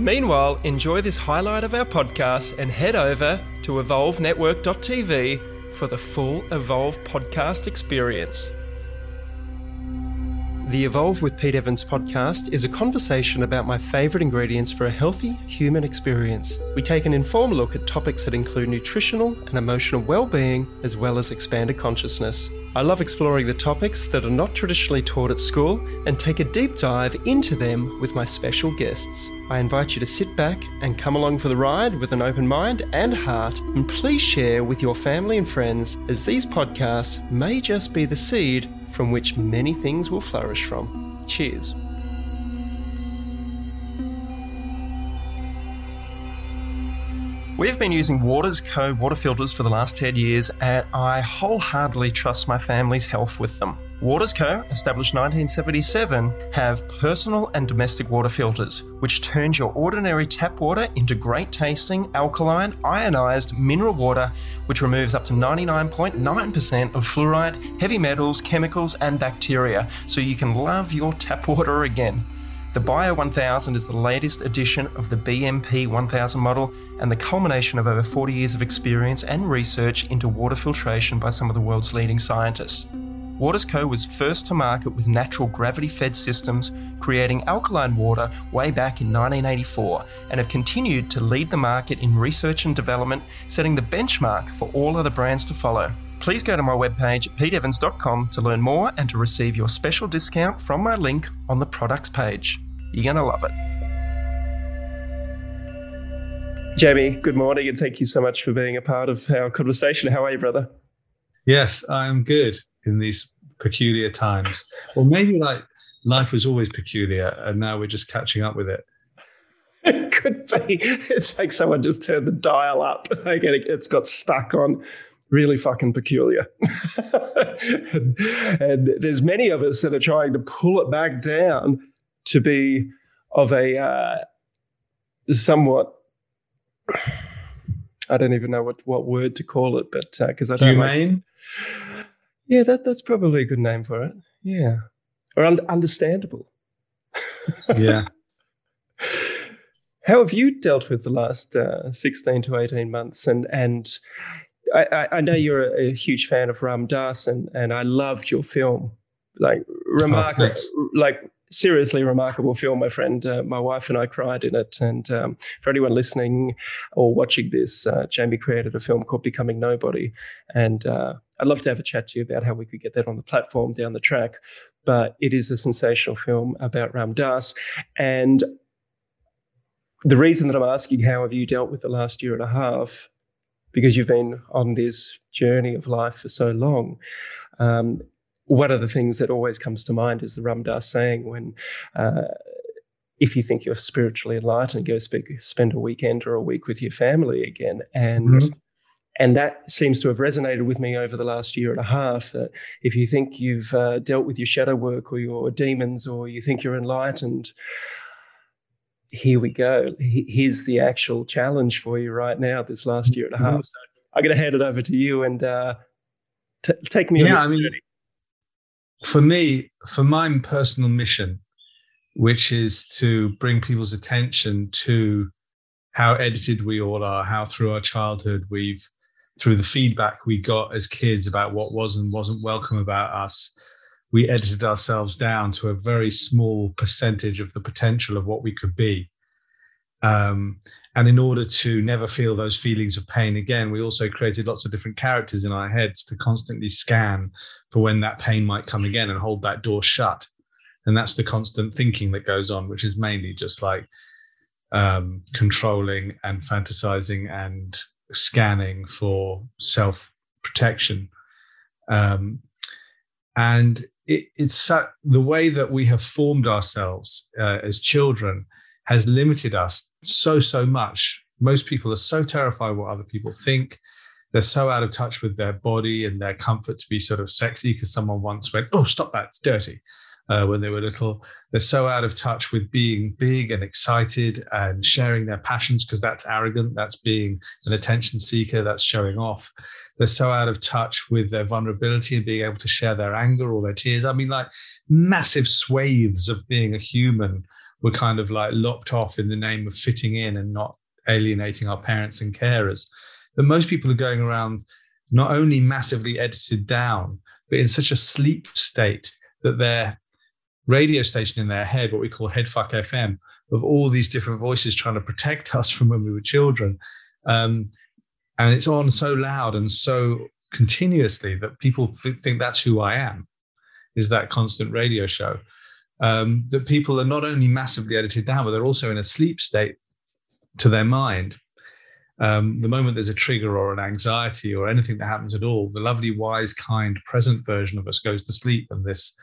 Meanwhile, enjoy this highlight of our podcast and head over to evolvenetwork.tv for the full Evolve podcast experience. The Evolve with Pete Evans podcast is a conversation about my favourite ingredients for a healthy human experience. We take an informed look at topics that include nutritional and emotional well-being as well as expanded consciousness. I love exploring the topics that are not traditionally taught at school and take a deep dive into them with my special guests. I invite you to sit back and come along for the ride with an open mind and heart, and please share with your family and friends as these podcasts may just be the seed from which many things will flourish from. Cheers. We've been using Waters Co. water filters for the last 10 years, and I wholeheartedly trust my family's health with them. Waters Co., established 1977, have personal and domestic water filters, which turns your ordinary tap water into great tasting, alkaline, ionized mineral water, which removes up to 99.9% of fluoride, heavy metals, chemicals, and bacteria, so you can love your tap water again. The Bio 1000 is the latest edition of the BMP 1000 model and the culmination of over 40 years of experience and research into water filtration by some of the world's leading scientists. Watersco was first to market with natural gravity fed systems, creating alkaline water way back in 1984, and have continued to lead the market in research and development, setting the benchmark for all other brands to follow. Please go to my webpage, peteevans.com, to learn more and to receive your special discount from my link on the products page. You're going to love it. Jamie, good morning, and thank you so much for being a part of our conversation. How are you, brother? Yes, I am good in these peculiar times. Or maybe like life was always peculiar and now we're just catching up with it. It could be. It's like someone just turned the dial up. Like it's got stuck on really fucking peculiar. and, and, there's many of us that are trying to pull it back down to be of a uh, somewhat. I don't even know what, what word to call it, but because uh, I don't humane. Like, yeah, that that's probably a good name for it. Yeah, or un- understandable. yeah. How have you dealt with the last uh, sixteen to eighteen months? And and I, I know you're a, a, huge fan of Ram Dass, and and I loved your film. Like remarkable, oh, like seriously remarkable film, my friend. Uh, my wife and I cried in it. And um, for anyone listening or watching this, uh, Jamie created a film called Becoming Nobody. And uh, I'd love to have a chat to you about how we could get that on the platform down the track. But it is a sensational film about Ram Dass. And the reason that I'm asking how have you dealt with the last year and a half, because you've been on this journey of life for so long, um, one of the things that always comes to mind is the Ram Dass saying when uh, if you think you're spiritually enlightened, go speak, spend a weekend or a week with your family again. And mm-hmm. and that seems to have resonated with me over the last year and a half. That if you think you've uh, dealt with your shadow work or your demons, or you think you're enlightened, here we go. Here's the actual challenge for you right now. This last year and a half. Mm-hmm. So I'm going to hand it over to you and uh, t- take me. Yeah, I mean, journey for me, for my personal mission, which is to bring people's attention to how edited we all are, how through our childhood we've, through the feedback we got as kids about what was and wasn't welcome about us, we edited ourselves down to a very small percentage of the potential of what we could be. Um, and in order to never feel those feelings of pain again, we also created lots of different characters in our heads to constantly scan for when that pain might come again and hold that door shut. And that's the constant thinking that goes on, which is mainly just like um, controlling and fantasizing and scanning for self protection. Um, and it, it's the way that we have formed ourselves uh, as children has limited us so, so much. Most people are so terrified what other people think. they're so out of touch with their body and their comfort to be sort of sexy because someone once went, "Oh, stop that! It's dirty." Uh, when they were little, they're so out of touch with being big and excited and sharing their passions because that's arrogant. That's being an attention seeker. That's showing off. They're so out of touch with their vulnerability and being able to share their anger or their tears. I mean, like massive swathes of being a human were kind of like lopped off in the name of fitting in and not alienating our parents and carers that most people are going around not only massively edited down, but in such a sleep state that their radio station in their head, what we call Headfuck FM, of all these different voices trying to protect us from when we were children. Um, and it's on so loud and so continuously that people th- think that's who I am, is that constant radio show. Um, that people are not only massively edited down, but they're also in a sleep state to their mind um, the moment there's a trigger or an anxiety or anything that happens at all, the lovely, wise, kind, present version of us goes to sleep, and this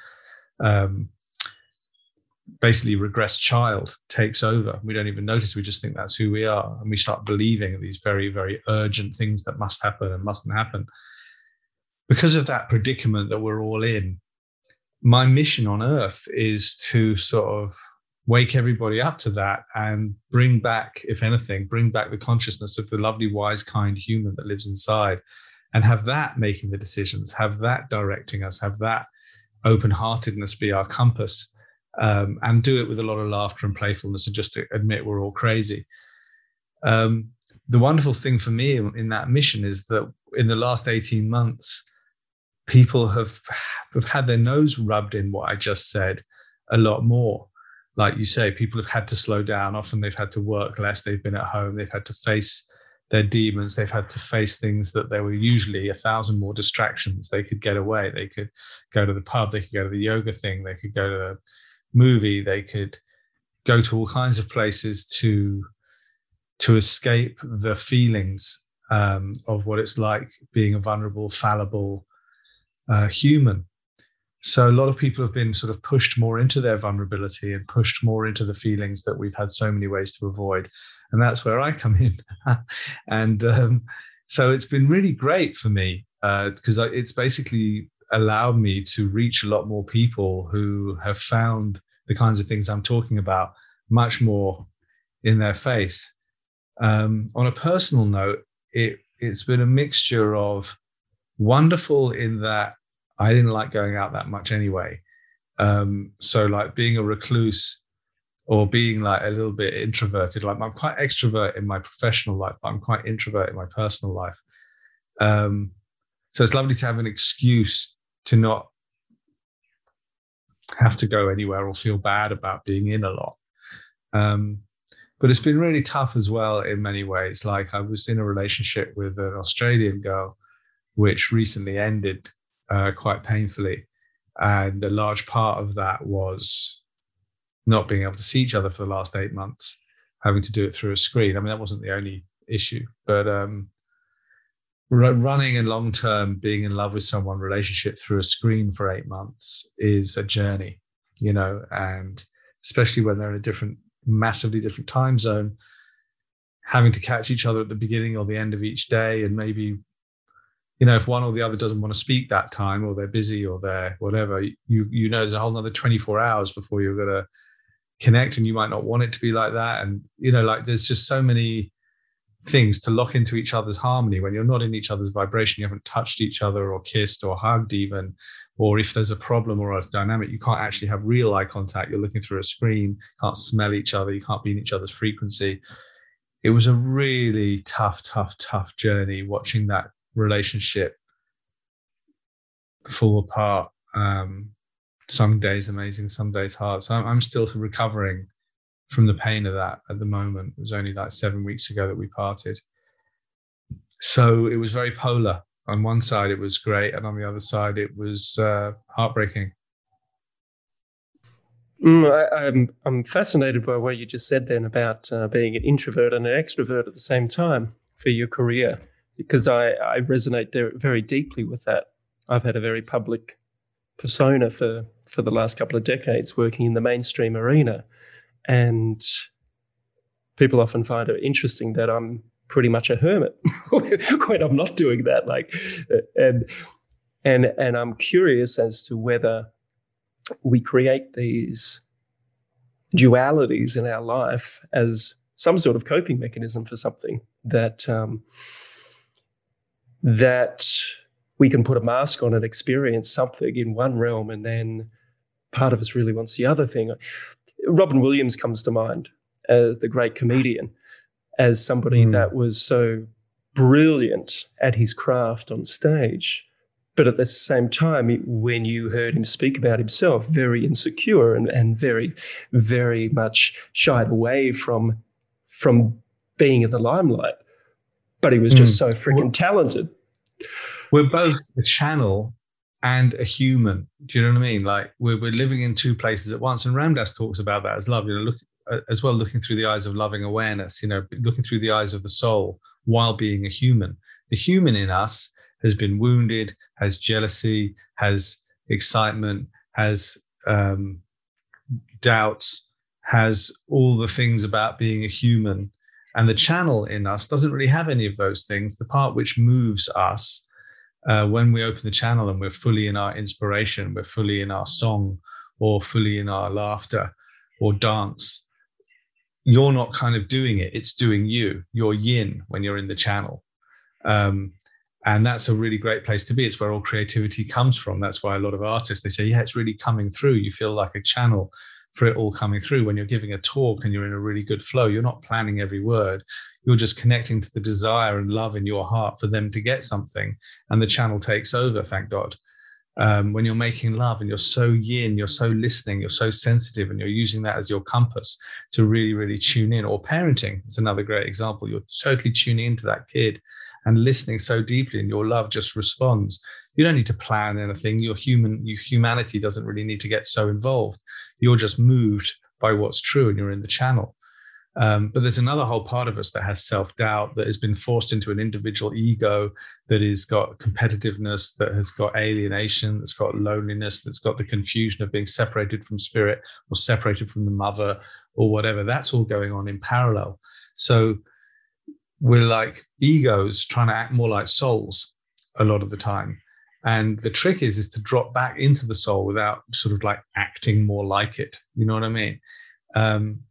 um, basically regressed child takes over. We don't even notice. We just think that's who we are, and we start believing these very, very urgent things that must happen and mustn't happen. Because of that predicament that we're all in, my mission on Earth is to sort of wake everybody up to that and bring back, if anything, bring back the consciousness of the lovely, wise, kind human that lives inside and have that making the decisions, have that directing us, have that open heartedness be our compass, um, and do it with a lot of laughter and playfulness and just admit we're all crazy. Um, the wonderful thing for me in that mission is that in the last 18 months, people have, have had their nose rubbed in what I just said a lot more like you say, people have had to slow down. Often they've had to work less. They've been at home. They've had to face their demons. They've had to face things that there were usually a thousand more distractions. They could get away. They could go to the pub. They could go to the yoga thing. They could go to movie. They could go to all kinds of places to to escape the feelings um, of what it's like being a vulnerable, fallible uh, human. So a lot of people have been sort of pushed more into their vulnerability and pushed more into the feelings that we've had so many ways to avoid. And that's where I come in. and um, so it's been really great for me because uh, it's basically allowed me to reach a lot more people who have found the kinds of things I'm talking about much more in their face. Um, on a personal note, it, it's been a mixture of wonderful in that I didn't like going out that much anyway. Um, so like being a recluse or being like a little bit introverted, like I'm quite extrovert in my professional life, but I'm quite introvert in my personal life. Um, so it's lovely to have an excuse to not have to go anywhere or feel bad about being in a lot. Um, but it's been really tough as well in many ways. Like I was in a relationship with an Australian girl, which recently ended uh, quite painfully. And a large part of that was not being able to see each other for the last eight months, having to do it through a screen. I mean, that wasn't the only issue, but um, running and long term being in love with someone relationship through a screen for eight months is a journey, you know, and especially when they're in a different, massively different time zone, having to catch each other at the beginning or the end of each day and maybe you know, if one or the other doesn't want to speak that time or they're busy or they're whatever, you you know there's a whole another 24 hours before you're gonna connect and you might not want it to be like that. And you know, like there's just so many things to lock into each other's harmony when you're not in each other's vibration, you haven't touched each other or kissed or hugged even, or if there's a problem or a dynamic, you can't actually have real eye contact. You're looking through a screen, can't smell each other, you can't be in each other's frequency. It was a really tough, tough, tough journey watching that relationship fall apart. Um, some days amazing, some days hard. So I'm, I'm still recovering from the pain of that at the moment. It was only like seven weeks ago that we parted. So it was very polar. On one side, it was great, and on the other side, it was uh, heartbreaking. Mm, I, am I'm, I'm fascinated by what you just said then about uh, being an introvert and an extrovert at the same time for your career because I, I resonate very deeply with that. I've had a very public persona for, for the last couple of decades working in the mainstream arena. And people often find it interesting that I'm pretty much a hermit when I'm not doing that. Like, and and and I'm curious as to whether we create these dualities in our life as some sort of coping mechanism for something that um, that we can put a mask on and experience something in one realm, and then part of us really wants the other thing. Robin Williams comes to mind as the great comedian, as somebody mm. that was so brilliant at his craft on stage. But at the same time, when you heard him speak about himself, very insecure and, and very, very much shied away from, from being in the limelight. But he was just mm. so freaking talented. We're both a channel and a human. Do you know what I mean? Like we're, we're living in two places at once. And Ram Dass talks about that as love. You know, look uh, as well, looking through the eyes of loving awareness. You know, looking through the eyes of the soul while being a human. The human in us has been wounded, has jealousy, has excitement, has um, doubts, has all the things about being a human. And the channel in us doesn't really have any of those things. The part which moves us uh, when we open the channel and we're fully in our inspiration, we're fully in our song or fully in our laughter or dance, you're not kind of doing it. It's doing you. You're yin when you're in the channel. Um, and that's a really great place to be. It's where all creativity comes from. That's why a lot of artists, they say, yeah, it's really coming through. You feel like a channel for it all coming through. When you're giving a talk and you're in a really good flow, you're not planning every word. You're just connecting to the desire and love in your heart for them to get something. And the channel takes over, thank God. Um, when you're making love and you're so yin, you're so listening, you're so sensitive, and you're using that as your compass to really, really tune in. Or parenting is another great example. You're totally tuning into that kid and listening so deeply, and your love just responds. You don't need to plan anything. Your human, your humanity doesn't really need to get so involved. You're just moved by what's true and you're in the channel. Um, but there's another whole part of us that has self doubt, that has been forced into an individual ego, that has got competitiveness, that has got alienation, that's got loneliness, that's got the confusion of being separated from spirit or separated from the mother or whatever. That's all going on in parallel. So we're like egos trying to act more like souls a lot of the time. And the trick is is to drop back into the soul without sort of like acting more like it. You know what I mean? Um,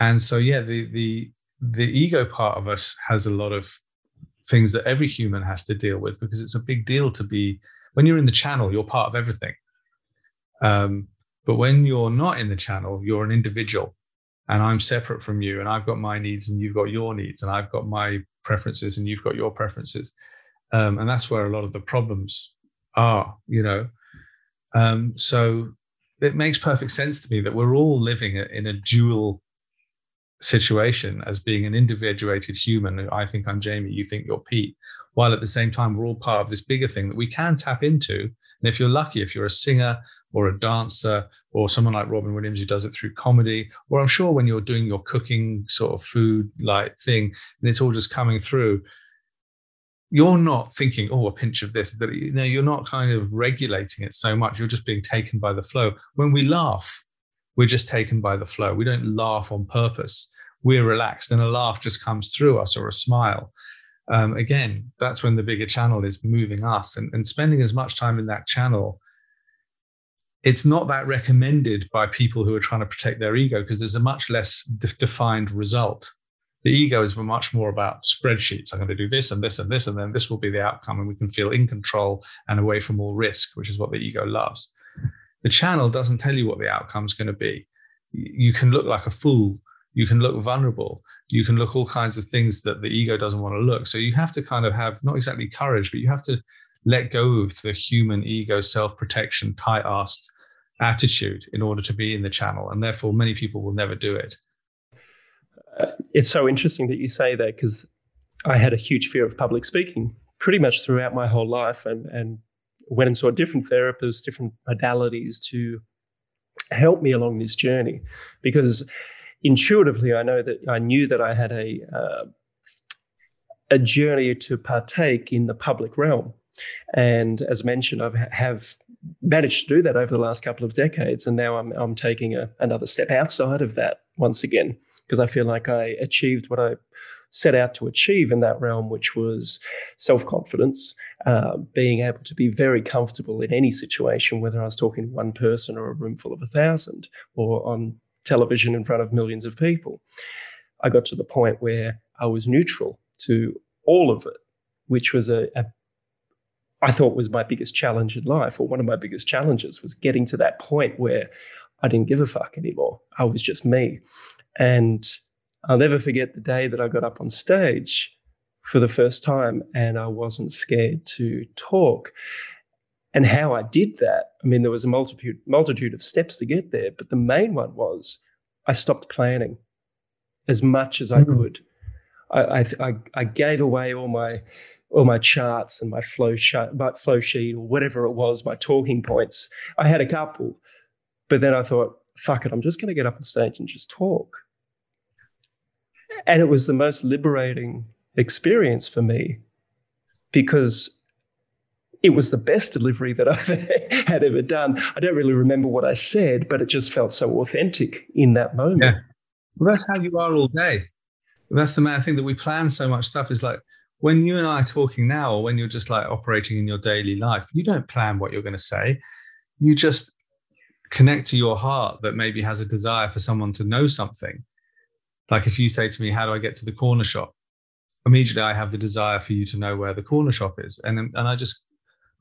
and so yeah, the the the ego part of us has a lot of things that every human has to deal with because it's a big deal to be when you're in the channel, you're part of everything. Um, but when you're not in the channel, you're an individual, and I'm separate from you, and I've got my needs and you've got your needs, and I've got my preferences and you've got your preferences. Um, and that's where a lot of the problems are, you know. Um, so it makes perfect sense to me that we're all living in a dual situation as being an individuated human. I think I'm Jamie, you think you're Pete, while at the same time, we're all part of this bigger thing that we can tap into. And if you're lucky, if you're a singer or a dancer or someone like Robin Williams who does it through comedy, or I'm sure when you're doing your cooking sort of food like thing and it's all just coming through, you're not thinking, oh, a pinch of this. That you know, you're not kind of regulating it so much. You're just being taken by the flow. When we laugh, we're just taken by the flow. We don't laugh on purpose. We're relaxed, and a laugh just comes through us or a smile. Um, again, that's when the bigger channel is moving us and, and spending as much time in that channel. It's not that recommended by people who are trying to protect their ego because there's a much less de- defined result the ego is much more about spreadsheets. I'm going to do this and this and this, and then this will be the outcome. And we can feel in control and away from all risk, which is what the ego loves. The channel doesn't tell you what the outcome is going to be. You can look like a fool. You can look vulnerable. You can look all kinds of things that the ego doesn't want to look. So you have to kind of have not exactly courage, but you have to let go of the human ego self protection, tight assed attitude in order to be in the channel. And therefore, many people will never do it it's so interesting that you say that because I had a huge fear of public speaking pretty much throughout my whole life and, and went and saw different therapists, different modalities to help me along this journey because intuitively I know that I knew that I had a uh, a journey to partake in the public realm. And as mentioned, I have managed to do that over the last couple of decades. And now I'm, I'm taking a, another step outside of that once again because I feel like I achieved what I set out to achieve in that realm, which was self confidence, uh, being able to be very comfortable in any situation, whether I was talking to one person or a room full of a thousand or on television in front of millions of people. I got to the point where I was neutral to all of it, which was a, a I thought was my biggest challenge in life, or one of my biggest challenges was getting to that point where I didn't give a fuck anymore. I was just me. And I'll never forget the day that I got up on stage for the first time and I wasn't scared to talk. And how I did that, I mean, there was a multitude, multitude of steps to get there, but the main one was I stopped planning as much as I mm-hmm. could. I, I, I gave away all my all my charts and my flow sheet, my flow sheet or whatever it was, my talking points. I had a couple, but then I thought, fuck it, I'm just going to get up on stage and just talk. And it was the most liberating experience for me because it was the best delivery that I've had ever done. I don't really remember what I said, but it just felt so authentic in that moment. Yeah. Well, that's how you are all day. That's the main thing that we plan so much stuff is like when you and I are talking now, or when you're just like operating in your daily life, you don't plan what you're going to say. You just connect to your heart that maybe has a desire for someone to know something. Like if you say to me, How do I get to the corner shop? Immediately, I have the desire for you to know where the corner shop is. And, and I just,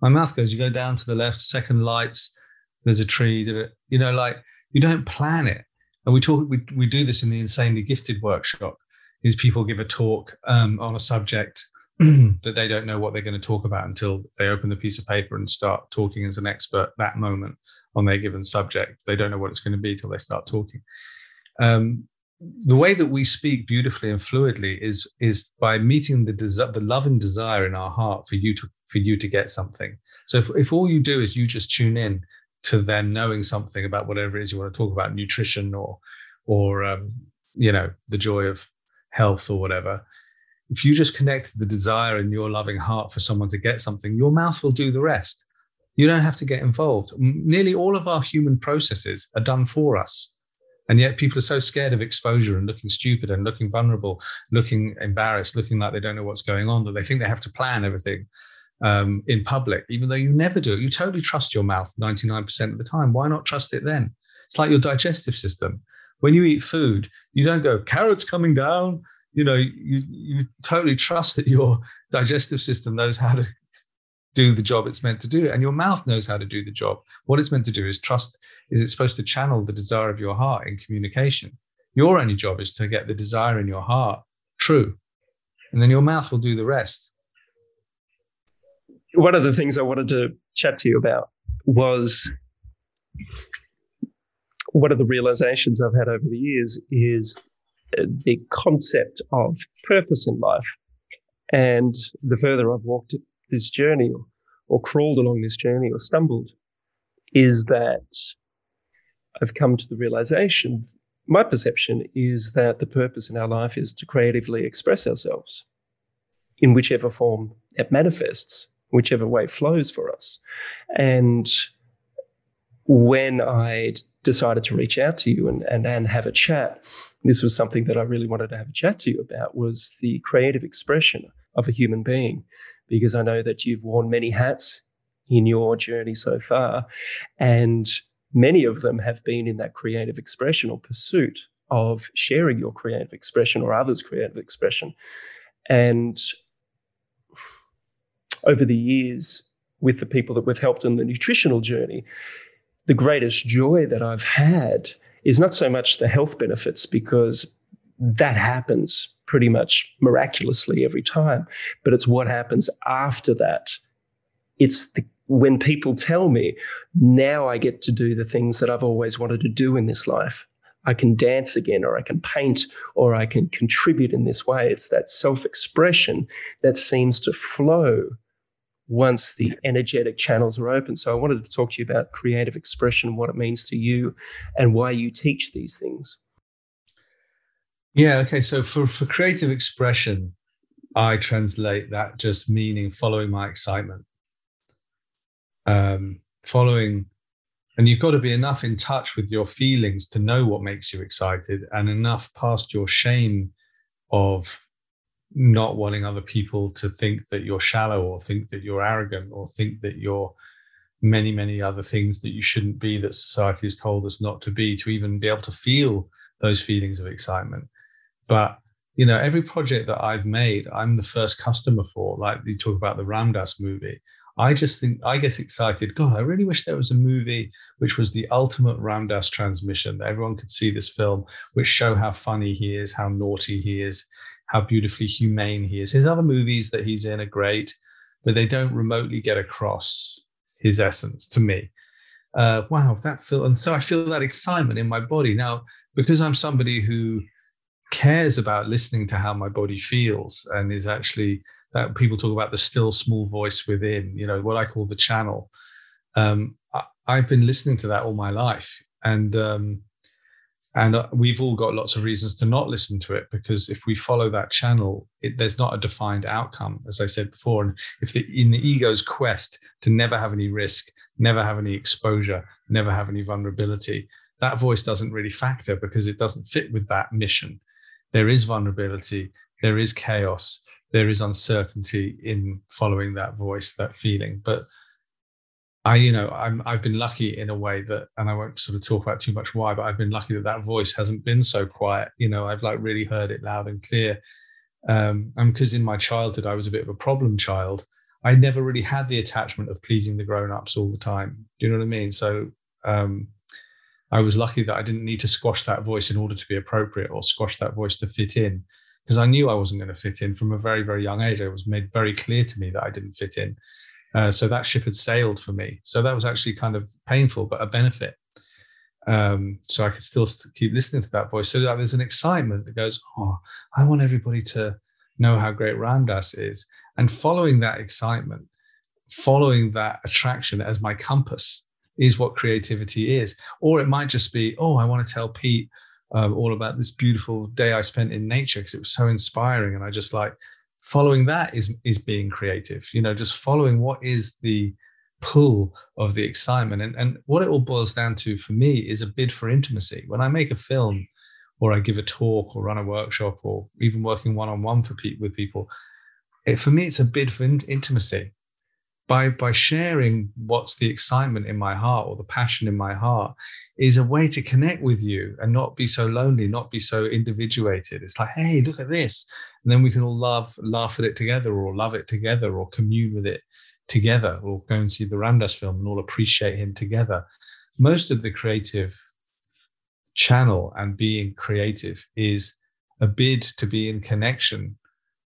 my mouth goes, You go down to the left, second lights, there's a tree, you know, like you don't plan it. And we talk, we, we do this in the insanely gifted workshop is people give a talk um, on a subject that they don't know what they're going to talk about until they open the piece of paper and start talking as an expert that moment on their given subject. They don't know what it's going to be till they start talking. Um, the way that we speak beautifully and fluidly is is by meeting the desi- the love and desire in our heart for you to for you to get something. So if, if all you do is you just tune in to them knowing something about whatever it is you want to talk about, nutrition or or um, you know the joy of health or whatever, if you just connect the desire in your loving heart for someone to get something, your mouth will do the rest. You don't have to get involved. Nearly all of our human processes are done for us. And yet people are so scared of exposure and looking stupid and looking vulnerable, looking embarrassed, looking like they don't know what's going on, that they think they have to plan everything um, in public, even though you never do it. You totally trust your mouth 99% of the time. Why not trust it then? It's like your digestive system when you eat food, you don't go, carrots coming down. You know, you, you totally trust that your digestive system knows how to do the job it's meant to do and your mouth knows how to do the job what it's meant to do is trust is it supposed to channel the desire of your heart in communication your only job is to get the desire in your heart true and then your mouth will do the rest one of the things i wanted to chat to you about was one of the realizations I've had over the years is uh, the concept of purpose in life. And the further I've walked this journey or, or crawled along this journey or stumbled, is that I've come to the realization my perception is that the purpose in our life is to creatively express ourselves in whichever form it manifests, whichever way flows for us. And when I decided to reach out to you and, and, and have a chat, this was something that I really wanted to have a chat to you about was the creative expression of a human being, because I know that you've worn many hats in your journey so far, and many of them have been in that creative expression or pursuit of sharing your creative expression or others' creative expression. And over the years, with the people that we've helped in the nutritional journey, the greatest joy that I've had is not so much the health benefits because that happens pretty much miraculously every time, but it's what happens after that. It's the, when people tell me, now I get to do the things that I've always wanted to do in this life. I can dance again, or I can paint, or I can contribute in this way. It's that self expression that seems to flow once the energetic channels are open. So I wanted to talk to you about creative expression, what it means to you, and why you teach these things. Yeah. Okay. So for for creative expression, I translate that just meaning following my excitement, um, following. And you've got to be enough in touch with your feelings to know what makes you excited, and enough past your shame of not wanting other people to think that you're shallow or think that you're arrogant or think that you're many, many other things that you shouldn't be that society has told us not to be, to even be able to feel those feelings of excitement. But you know, every project that I've made, I'm the first customer for. Like you talk about the Ram Dass movie. I just think I get excited. God, I really wish there was a movie which was the ultimate Ram Dass transmission that everyone could see this film, which show how funny he is, how naughty he is, how beautifully humane he is. His other movies that he's in are great, but they don't remotely get across his essence to me. Uh, wow, that feel, and so I feel that excitement in my body now because I'm somebody who cares about listening to how my body feels and is actually that people talk about the still small voice within, you know, what I call the channel. Um, I, have been listening to that all my life, and um, and uh, we've all got lots of reasons to not listen to it because if we follow that channel, it, there's not a defined outcome, as I said before. And if the in the ego's quest to never have any risk, never have any exposure, never have any vulnerability, that voice doesn't really factor because it doesn't fit with that mission. There is vulnerability, there is chaos, there is uncertainty in following that voice, that feeling. But I, you know, I'm I've been lucky in a way that, and I won't sort of talk about too much why, but I've been lucky that that voice hasn't been so quiet. You know, I've like really heard it loud and clear. Um, and because in my childhood I was a bit of a problem child, I never really had the attachment of pleasing the grown-ups all the time. Do you know what I mean? So um, I was lucky that I didn't need to squash that voice in order to be appropriate or squash that voice to fit in because I knew I wasn't going to fit in from a very, very young age. It was made very clear to me that I didn't fit in. Uh, so that ship had sailed for me. So that was actually kind of painful, but a benefit. Um, so I could still keep listening to that voice. So that there's an excitement that goes, oh, I want everybody to know how great Ram Dass is. And following that excitement, following that attraction as my compass is what creativity is. Or it might just be, oh, I want to tell Pete um, all about this beautiful day I spent in nature because it was so inspiring. And I just like following that is is being creative. You know, just following what is the pull of the excitement. And and what it all boils down to for me is a bid for intimacy. When I make a film, or I give a talk, or run a workshop, or even working one on one for people with people, it, for me it's a bid for in- intimacy by by sharing what's the excitement in my heart or the passion in my heart is a way to connect with you and not be so lonely not be so individuated. It's like hey look at this. And then we can all laugh laugh at it together or love it together or commune with it together or go and see the Ram Dass film and all appreciate him together. Most of the creative channel and being creative is a bid to be in connection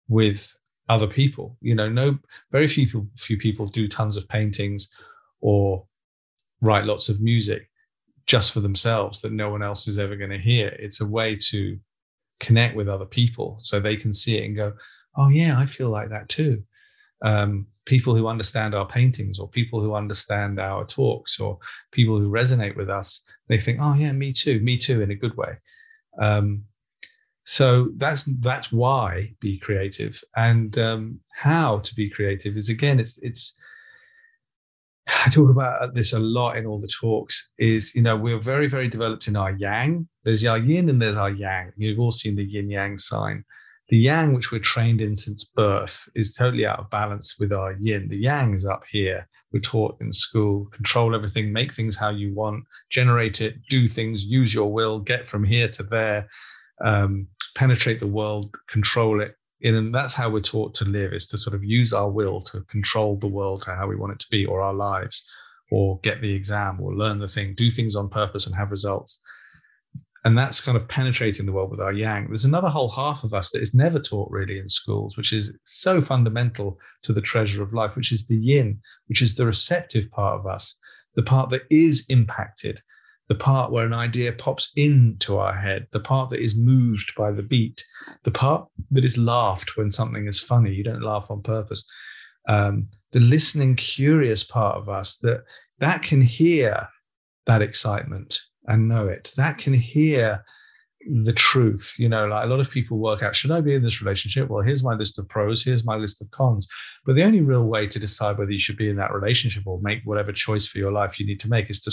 with other people. You know, no very few people, few people do tons of paintings or write lots of music just for themselves that no one else is ever going to hear. It's a way to connect with other people so they can see it and go, "Oh yeah, I feel like that too." Um, people who understand our paintings or people who understand our talks or people who resonate with us, they think, "Oh yeah, me too, me too," in a good way. Um, so that's that's why be creative, and um, how to be creative is again, it's it's. I talk about this a lot in all the talks. Is you know we're very very developed in our yang. There's our yin and there's our yang. You've all seen the yin yang sign. The yang, which we're trained in since birth, is totally out of balance with our yin. The yang is up here. We're taught in school control everything, make things how you want, generate it, do things, use your will, get from here to there um, penetrate the world, control it. And that's how we're taught to live is to sort of use our will to control the world to how we want it to be or our lives or get the exam or learn the thing, do things on purpose and have results. And that's kind of penetrating the world with our yang. There's another whole half of us that is never taught really in schools, which is so fundamental to the treasure of life, which is the yin, which is the receptive part of us, the part that is impacted the part where an idea pops into our head, the part that is moved by the beat, the part that is laughed when something is funny. You don't laugh on purpose. Um, the listening, curious part of us that that can hear that excitement and know it. That can hear the truth. You know, like a lot of people work out, should I be in this relationship? Well, here's my list of pros, here's my list of cons. But the only real way to decide whether you should be in that relationship or make whatever choice for your life you need to make is to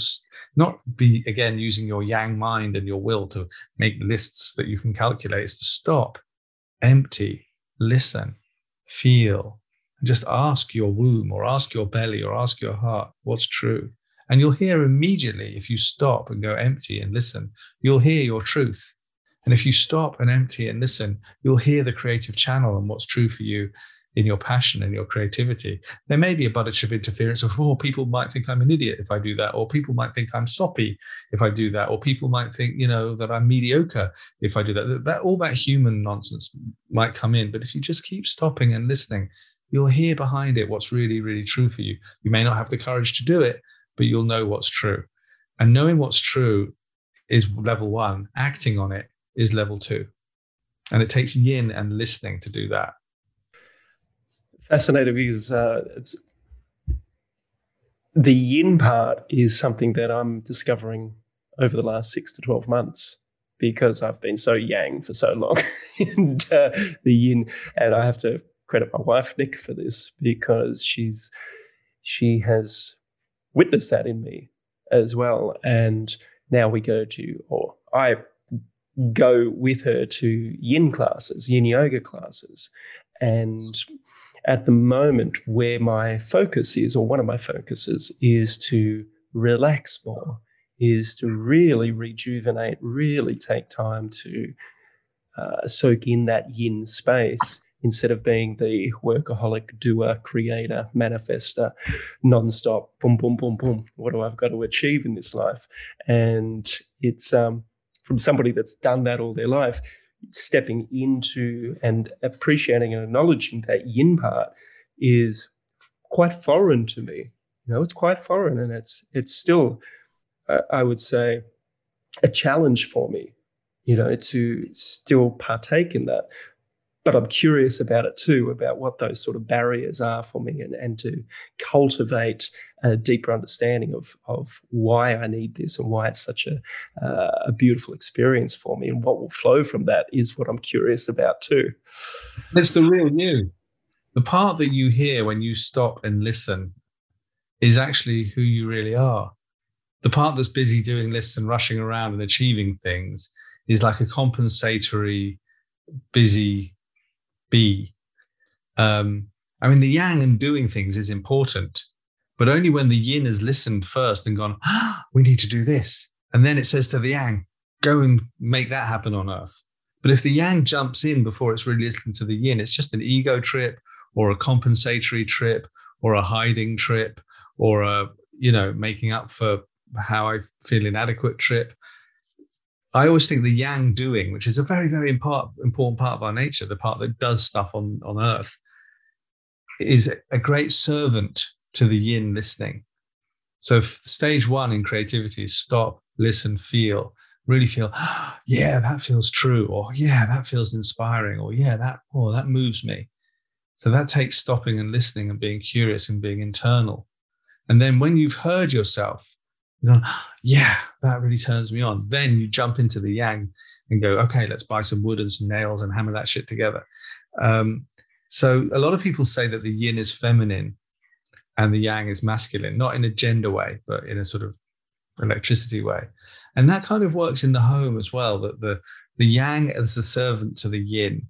not be, again, using your yang mind and your will to make lists that you can calculate, is to stop, empty, listen, feel, and just ask your womb or ask your belly or ask your heart what's true. And you'll hear immediately if you stop and go empty and listen, you'll hear your truth. And if you stop and empty and listen, you'll hear the creative channel and what's true for you in your passion and your creativity. There may be a bunch of interference of, oh, people might think I'm an idiot if I do that, or people might think I'm soppy if I do that, or people might think, you know, that I'm mediocre if I do that. That all that human nonsense might come in. But if you just keep stopping and listening, you'll hear behind it what's really, really true for you. You may not have the courage to do it, but you'll know what's true. And knowing what's true is level one, acting on it is level two. And it takes yin and listening to do that Fascinating because uh, the yin part is something that I'm discovering over the last six to 12 months because I've been so yang for so long. and uh, the yin, and I have to credit my wife, Nick, for this because she's, she has witnessed that in me as well. And now we go to, or I go with her to yin classes, yin yoga classes. And at the moment where my focus is, or one of my focuses, is to relax more, is to really rejuvenate, really take time to uh, soak in that yin space instead of being the workaholic doer, creator, manifester, nonstop, boom, boom, boom, boom. What do I've got to achieve in this life? And it's um, from somebody that's done that all their life stepping into and appreciating and acknowledging that yin part is quite foreign to me. You know, it's quite foreign, and it's it's still, uh, I would say, a challenge for me. You know, to still partake in that but I'm curious about it too, about what those sort of barriers are for me and, and to cultivate a deeper understanding of, of why I need this and why it's such a, uh, a beautiful experience for me. And what will flow from that is what I'm curious about too. It's the real you. The part that you hear when you stop and listen is actually who you really are. The part that's busy doing lists and rushing around and achieving things is like a compensatory, busy bee. Um, I mean, the yang and doing things is important, but only when the yin has listened first and gone, ah, we need to do this. And then it says to the yang, go and make that happen on earth. But if the yang jumps in before it's really listened to the yin, it's just an ego trip or a compensatory trip or a hiding trip or a, you know, making up for how I feel inadequate trip. I always think the yang doing, which is a very, very important part of our nature, the part that does stuff on, on earth, is a great servant to the yin listening. So stage one in creativity is stop, listen, feel, really feel, oh, yeah, that feels true, or yeah, that feels inspiring, or yeah, that, oh, that moves me. So that takes stopping and listening and being curious and being internal. And then when you've heard yourself, you yeah, that really turns me on. Then you jump into the yang and go, okay, let's buy some wood and some nails and hammer that shit together. Um, so a lot of people say that the yin is feminine and the yang is masculine, not in a gender way, but in a sort of electricity way. And that kind of works in the home as well, that the, the yang as the servant to the yin.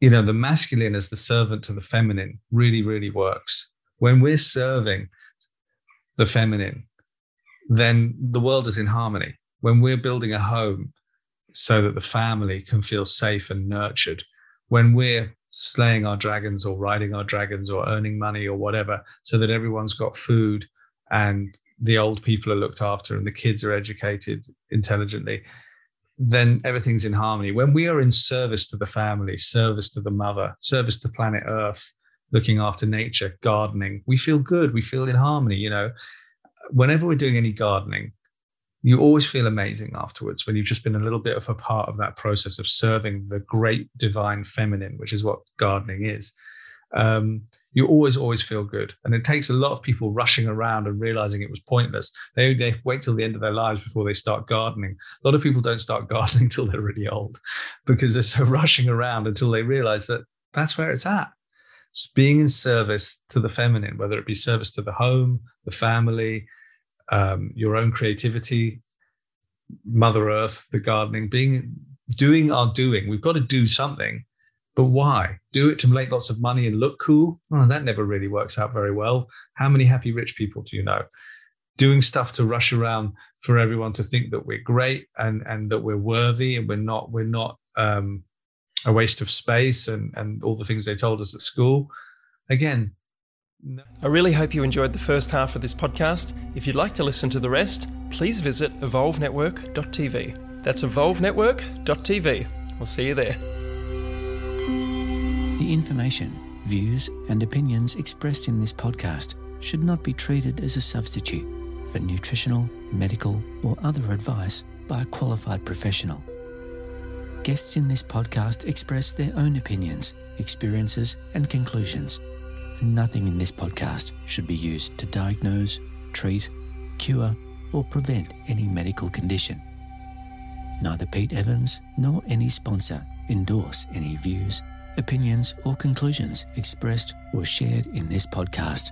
You know, the masculine as the servant to the feminine really, really works. When we're serving, the feminine, then the world is in harmony. When we're building a home so that the family can feel safe and nurtured, when we're slaying our dragons or riding our dragons or earning money or whatever, so that everyone's got food and the old people are looked after and the kids are educated intelligently, then everything's in harmony. When we are in service to the family, service to the mother, service to planet Earth, looking after nature, gardening. We feel good. We feel in harmony. You know, whenever we're doing any gardening, you always feel amazing afterwards when you've just been a little bit of a part of that process of serving the great divine feminine, which is what gardening is. Um, you always, always feel good. And it takes a lot of people rushing around and realizing it was pointless. They, they wait till the end of their lives before they start gardening. A lot of people don't start gardening until they're really old because they're so rushing around until they realize that that's where it's at It's being in service to the feminine, whether it be service to the home, the family, um, your own creativity, Mother Earth, the gardening, being doing our doing. We've got to do something, but why? Do it to make lots of money and look cool? Oh, that never really works out very well. How many happy rich people do you know? Doing stuff to rush around for everyone to think that we're great and and that we're worthy and we're not we're not um, a waste of space and and all the things they told us at school. Again. I really hope you enjoyed the first half of this podcast. If you'd like to listen to the rest, please visit evolvenetwork.tv. That's evolvenetwork.tv. We'll see you there. The information, views, and opinions expressed in this podcast should not be treated as a substitute for nutritional, medical, or other advice by a qualified professional. Guests in this podcast express their own opinions, experiences, and conclusions. Nothing in this podcast should be used to diagnose, treat, cure, or prevent any medical condition. Neither Pete Evans nor any sponsor endorse any views, opinions, or conclusions expressed or shared in this podcast.